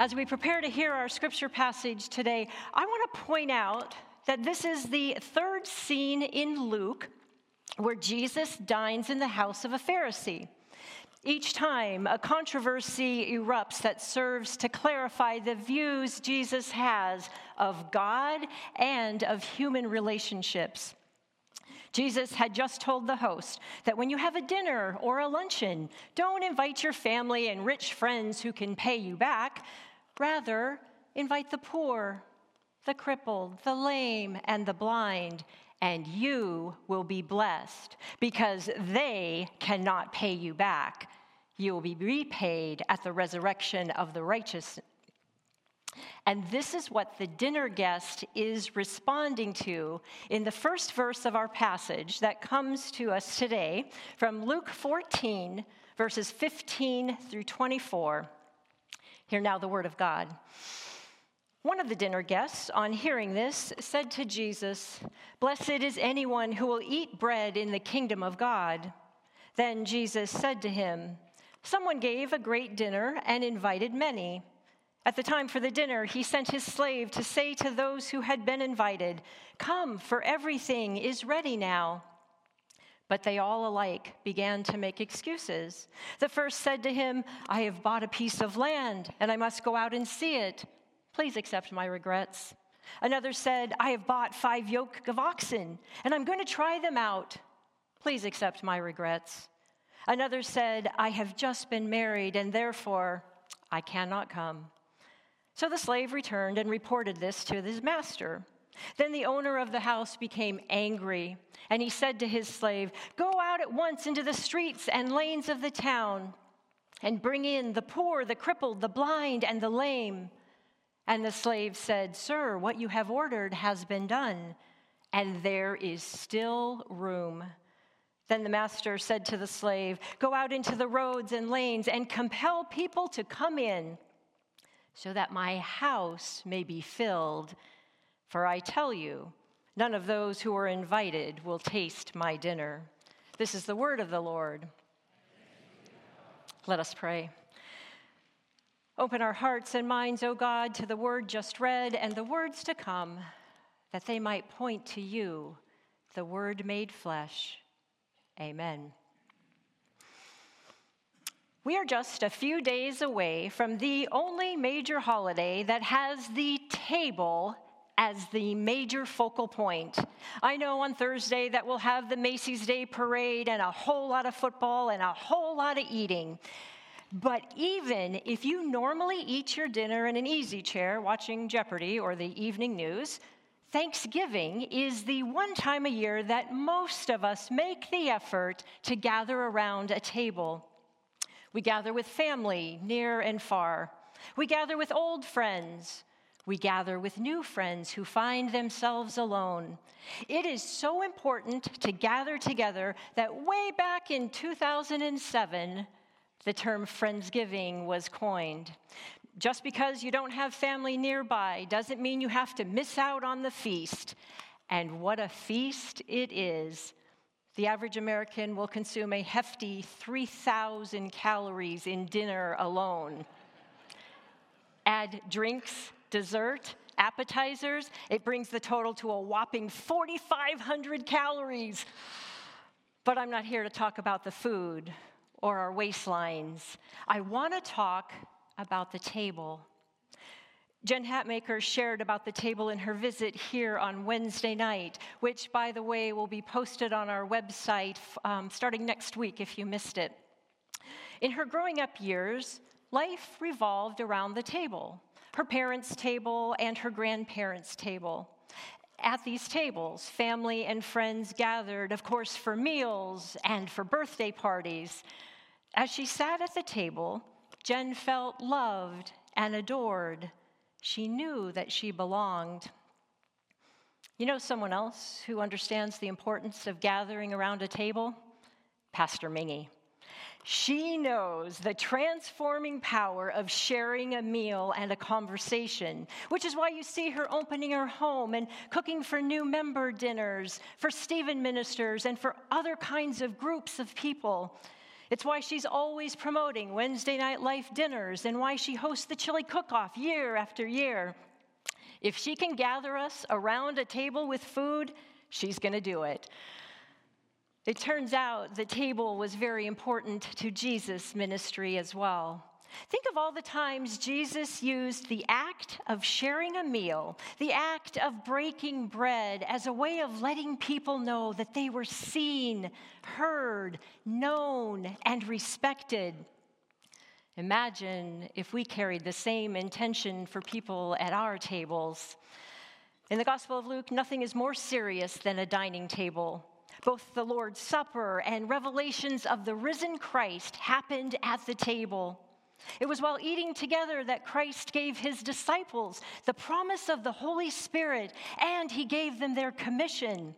As we prepare to hear our scripture passage today, I want to point out that this is the third scene in Luke where Jesus dines in the house of a Pharisee. Each time a controversy erupts that serves to clarify the views Jesus has of God and of human relationships. Jesus had just told the host that when you have a dinner or a luncheon, don't invite your family and rich friends who can pay you back. Rather, invite the poor, the crippled, the lame, and the blind, and you will be blessed because they cannot pay you back. You will be repaid at the resurrection of the righteous. And this is what the dinner guest is responding to in the first verse of our passage that comes to us today from Luke 14, verses 15 through 24. Hear now the word of God. One of the dinner guests, on hearing this, said to Jesus, Blessed is anyone who will eat bread in the kingdom of God. Then Jesus said to him, Someone gave a great dinner and invited many. At the time for the dinner, he sent his slave to say to those who had been invited, Come, for everything is ready now. But they all alike began to make excuses. The first said to him, I have bought a piece of land, and I must go out and see it. Please accept my regrets. Another said, I have bought five yoke of oxen, and I'm going to try them out. Please accept my regrets. Another said, I have just been married, and therefore I cannot come. So the slave returned and reported this to his master. Then the owner of the house became angry, and he said to his slave, Go out at once into the streets and lanes of the town, and bring in the poor, the crippled, the blind, and the lame. And the slave said, Sir, what you have ordered has been done, and there is still room. Then the master said to the slave, Go out into the roads and lanes and compel people to come in, so that my house may be filled. For I tell you, none of those who are invited will taste my dinner. This is the word of the Lord. Let us pray. Open our hearts and minds, O God, to the word just read and the words to come, that they might point to you, the word made flesh. Amen. We are just a few days away from the only major holiday that has the table as the major focal point. I know on Thursday that we'll have the Macy's Day Parade and a whole lot of football and a whole lot of eating. But even if you normally eat your dinner in an easy chair watching Jeopardy or the evening news, Thanksgiving is the one time a year that most of us make the effort to gather around a table. We gather with family, near and far. We gather with old friends. We gather with new friends who find themselves alone. It is so important to gather together that way back in 2007, the term Friendsgiving was coined. Just because you don't have family nearby doesn't mean you have to miss out on the feast. And what a feast it is! The average American will consume a hefty 3,000 calories in dinner alone. Add drinks, dessert, appetizers, it brings the total to a whopping 4,500 calories. But I'm not here to talk about the food or our waistlines. I want to talk about the table. Jen Hatmaker shared about the table in her visit here on Wednesday night, which, by the way, will be posted on our website um, starting next week if you missed it. In her growing up years, life revolved around the table her parents' table and her grandparents' table. At these tables, family and friends gathered, of course, for meals and for birthday parties. As she sat at the table, Jen felt loved and adored. She knew that she belonged. You know someone else who understands the importance of gathering around a table? Pastor Mingy. She knows the transforming power of sharing a meal and a conversation, which is why you see her opening her home and cooking for new member dinners, for Stephen ministers, and for other kinds of groups of people. It's why she's always promoting Wednesday Night Life dinners and why she hosts the chili cook off year after year. If she can gather us around a table with food, she's going to do it. It turns out the table was very important to Jesus' ministry as well. Think of all the times Jesus used the act of sharing a meal, the act of breaking bread, as a way of letting people know that they were seen, heard, known, and respected. Imagine if we carried the same intention for people at our tables. In the Gospel of Luke, nothing is more serious than a dining table. Both the Lord's Supper and revelations of the risen Christ happened at the table. It was while eating together that Christ gave his disciples the promise of the Holy Spirit, and he gave them their commission.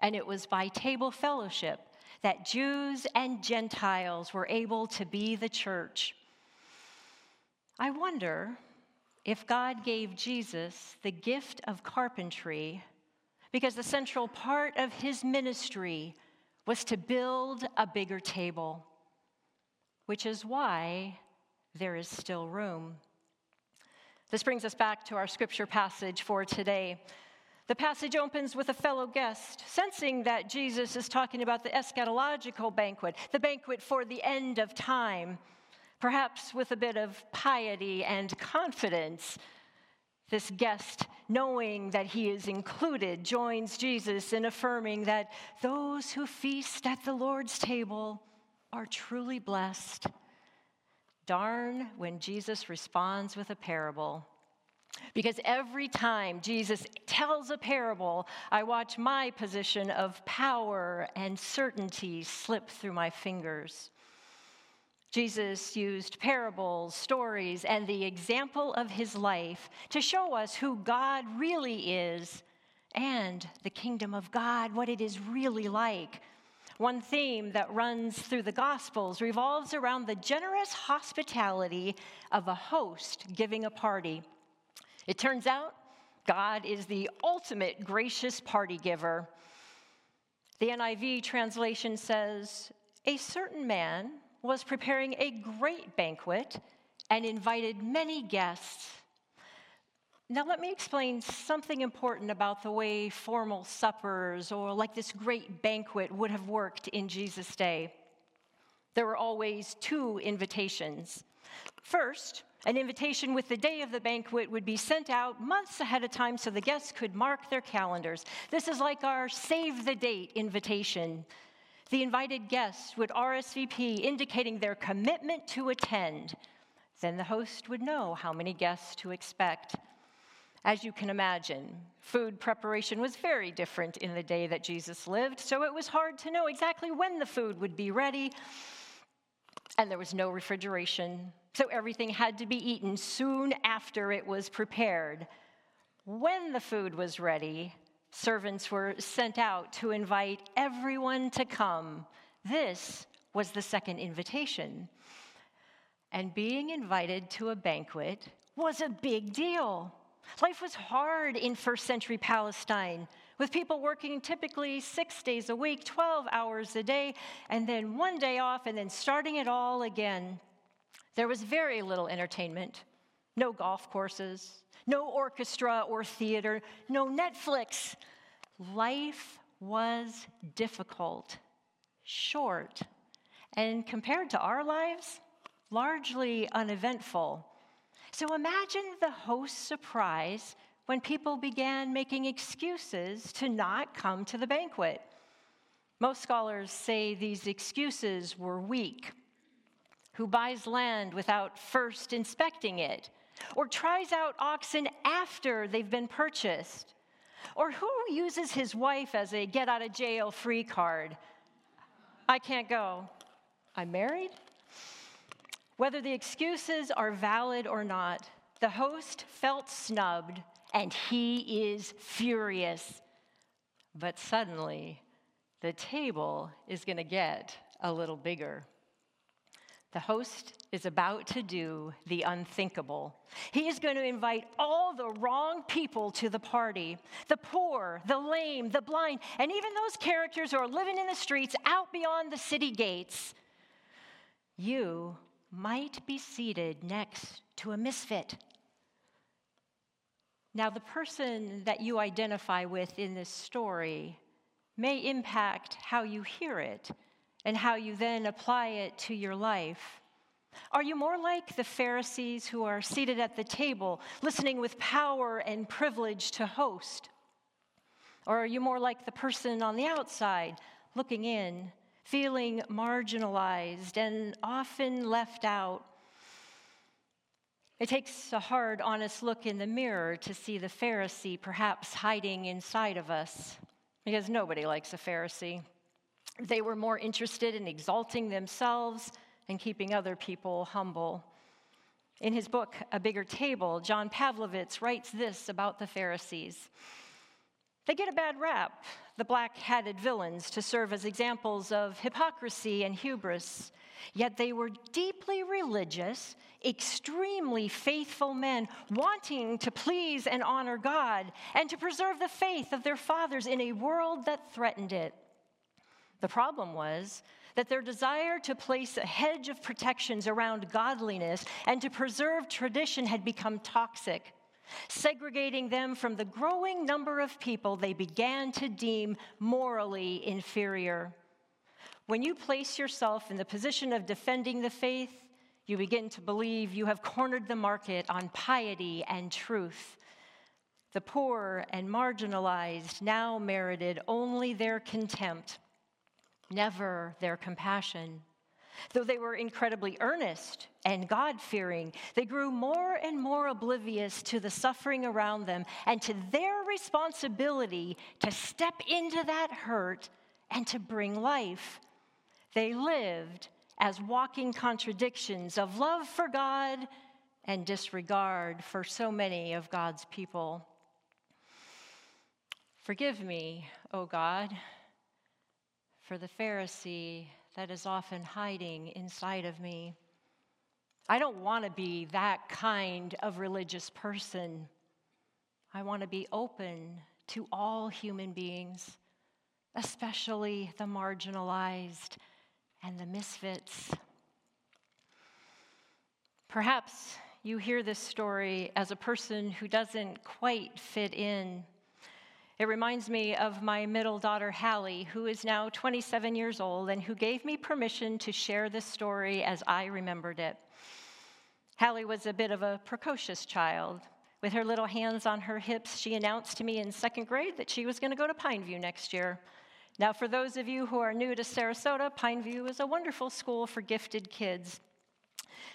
And it was by table fellowship that Jews and Gentiles were able to be the church. I wonder if God gave Jesus the gift of carpentry because the central part of his ministry was to build a bigger table which is why there is still room. This brings us back to our scripture passage for today. The passage opens with a fellow guest, sensing that Jesus is talking about the eschatological banquet, the banquet for the end of time. Perhaps with a bit of piety and confidence, this guest, knowing that he is included, joins Jesus in affirming that those who feast at the Lord's table are truly blessed. Darn when Jesus responds with a parable. Because every time Jesus tells a parable, I watch my position of power and certainty slip through my fingers. Jesus used parables, stories, and the example of his life to show us who God really is and the kingdom of God, what it is really like. One theme that runs through the Gospels revolves around the generous hospitality of a host giving a party. It turns out God is the ultimate gracious party giver. The NIV translation says, A certain man was preparing a great banquet and invited many guests. Now, let me explain something important about the way formal suppers or like this great banquet would have worked in Jesus' day. There were always two invitations. First, an invitation with the day of the banquet would be sent out months ahead of time so the guests could mark their calendars. This is like our save the date invitation. The invited guests would RSVP indicating their commitment to attend. Then the host would know how many guests to expect. As you can imagine, food preparation was very different in the day that Jesus lived, so it was hard to know exactly when the food would be ready. And there was no refrigeration, so everything had to be eaten soon after it was prepared. When the food was ready, servants were sent out to invite everyone to come. This was the second invitation. And being invited to a banquet was a big deal. Life was hard in first century Palestine, with people working typically six days a week, 12 hours a day, and then one day off, and then starting it all again. There was very little entertainment no golf courses, no orchestra or theater, no Netflix. Life was difficult, short, and compared to our lives, largely uneventful. So imagine the host's surprise when people began making excuses to not come to the banquet. Most scholars say these excuses were weak. Who buys land without first inspecting it? Or tries out oxen after they've been purchased? Or who uses his wife as a get out of jail free card? I can't go. I'm married? Whether the excuses are valid or not, the host felt snubbed and he is furious. But suddenly, the table is going to get a little bigger. The host is about to do the unthinkable. He is going to invite all the wrong people to the party the poor, the lame, the blind, and even those characters who are living in the streets out beyond the city gates you might be seated next to a misfit. Now, the person that you identify with in this story may impact how you hear it and how you then apply it to your life. Are you more like the Pharisees who are seated at the table, listening with power and privilege to host? Or are you more like the person on the outside, looking in, feeling marginalized and often left out? It takes a hard, honest look in the mirror to see the Pharisee perhaps hiding inside of us, because nobody likes a Pharisee. They were more interested in exalting themselves and keeping other people humble. In his book, A Bigger Table, John Pavlovitz writes this about the Pharisees. They get a bad rap, the black hatted villains, to serve as examples of hypocrisy and hubris. Yet they were deeply religious, extremely faithful men, wanting to please and honor God and to preserve the faith of their fathers in a world that threatened it. The problem was that their desire to place a hedge of protections around godliness and to preserve tradition had become toxic. Segregating them from the growing number of people they began to deem morally inferior. When you place yourself in the position of defending the faith, you begin to believe you have cornered the market on piety and truth. The poor and marginalized now merited only their contempt never their compassion. Though they were incredibly earnest and God fearing, they grew more and more oblivious to the suffering around them and to their responsibility to step into that hurt and to bring life. They lived as walking contradictions of love for God and disregard for so many of God's people. Forgive me, O God for the Pharisee that is often hiding inside of me. I don't want to be that kind of religious person. I want to be open to all human beings, especially the marginalized and the misfits. Perhaps you hear this story as a person who doesn't quite fit in it reminds me of my middle daughter, Hallie, who is now 27 years old and who gave me permission to share this story as I remembered it. Hallie was a bit of a precocious child. With her little hands on her hips, she announced to me in second grade that she was going to go to Pineview next year. Now, for those of you who are new to Sarasota, Pineview is a wonderful school for gifted kids.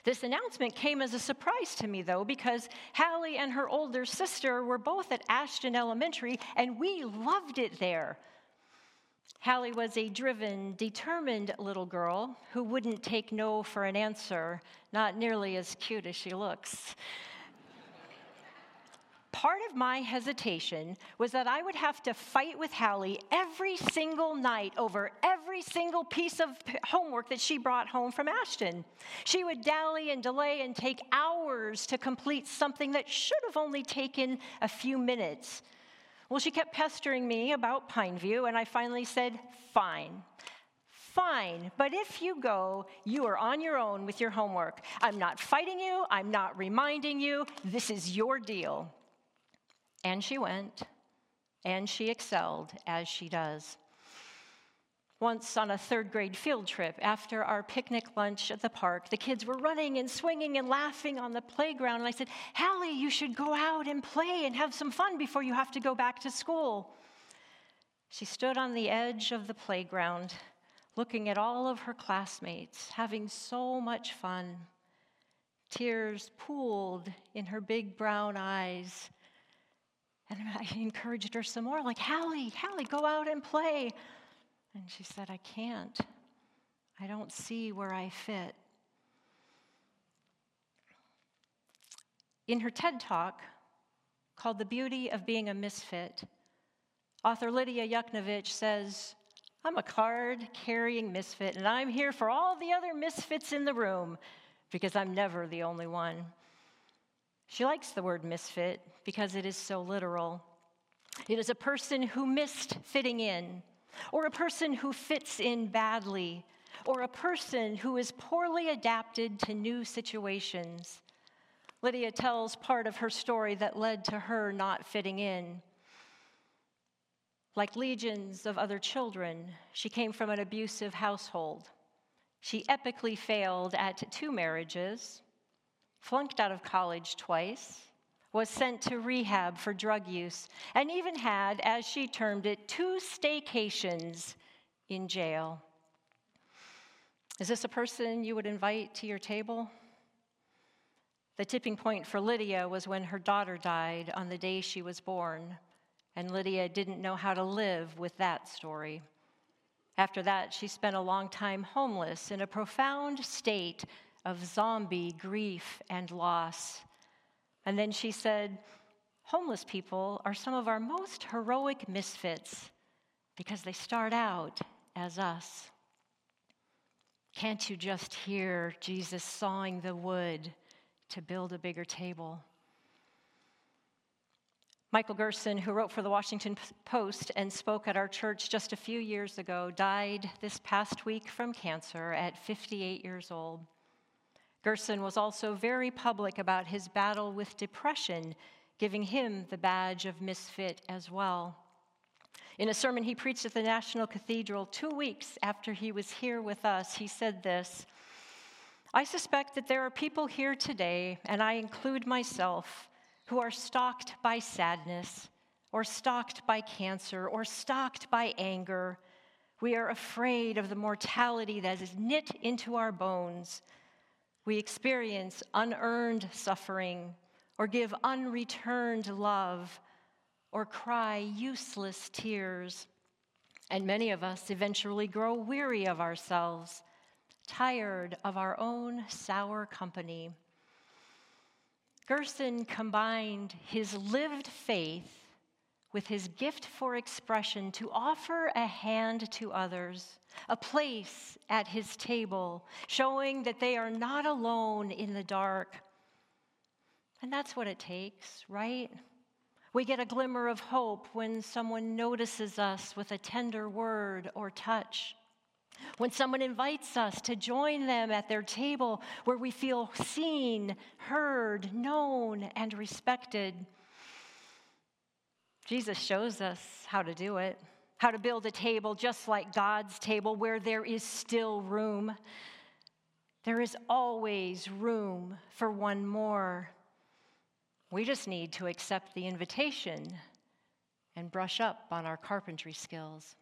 This announcement came as a surprise to me, though, because Hallie and her older sister were both at Ashton Elementary, and we loved it there. Hallie was a driven, determined little girl who wouldn't take no for an answer, not nearly as cute as she looks part of my hesitation was that I would have to fight with Hallie every single night over every single piece of homework that she brought home from Ashton. She would dally and delay and take hours to complete something that should have only taken a few minutes. Well, she kept pestering me about Pineview, and I finally said, Fine. Fine, but if you go, you are on your own with your homework. I'm not fighting you, I'm not reminding you. This is your deal. And she went, and she excelled as she does. Once on a third grade field trip, after our picnic lunch at the park, the kids were running and swinging and laughing on the playground. And I said, Hallie, you should go out and play and have some fun before you have to go back to school. She stood on the edge of the playground, looking at all of her classmates, having so much fun. Tears pooled in her big brown eyes and I encouraged her some more, like, Hallie, Hallie, go out and play. And she said, I can't. I don't see where I fit. In her TED talk called The Beauty of Being a Misfit, author Lydia Yuknavitch says, I'm a card carrying misfit, and I'm here for all the other misfits in the room because I'm never the only one. She likes the word misfit because it is so literal. It is a person who missed fitting in, or a person who fits in badly, or a person who is poorly adapted to new situations. Lydia tells part of her story that led to her not fitting in. Like legions of other children, she came from an abusive household. She epically failed at two marriages, flunked out of college twice, was sent to rehab for drug use, and even had, as she termed it, two staycations in jail. Is this a person you would invite to your table? The tipping point for Lydia was when her daughter died on the day she was born, and Lydia didn't know how to live with that story. After that, she spent a long time homeless in a profound state of zombie grief and loss. And then she said, Homeless people are some of our most heroic misfits because they start out as us. Can't you just hear Jesus sawing the wood to build a bigger table? Michael Gerson, who wrote for the Washington Post and spoke at our church just a few years ago, died this past week from cancer at 58 years old. Gerson was also very public about his battle with depression, giving him the badge of misfit as well. In a sermon he preached at the National Cathedral two weeks after he was here with us, he said this I suspect that there are people here today, and I include myself, who are stalked by sadness, or stalked by cancer, or stalked by anger. We are afraid of the mortality that is knit into our bones. We experience unearned suffering, or give unreturned love or cry useless tears. And many of us eventually grow weary of ourselves, tired of our own sour company. Gerson combined his lived faith with his gift for expression to offer a hand to others, a place at his table, showing that they are not alone in the dark. And that's what it takes, right? We get a glimmer of hope when someone notices us with a tender word or touch. When someone invites us to join them at their table where we feel seen, heard, known, and respected. Jesus shows us how to do it, how to build a table just like God's table where there is still room. There is always room for one more. We just need to accept the invitation and brush up on our carpentry skills.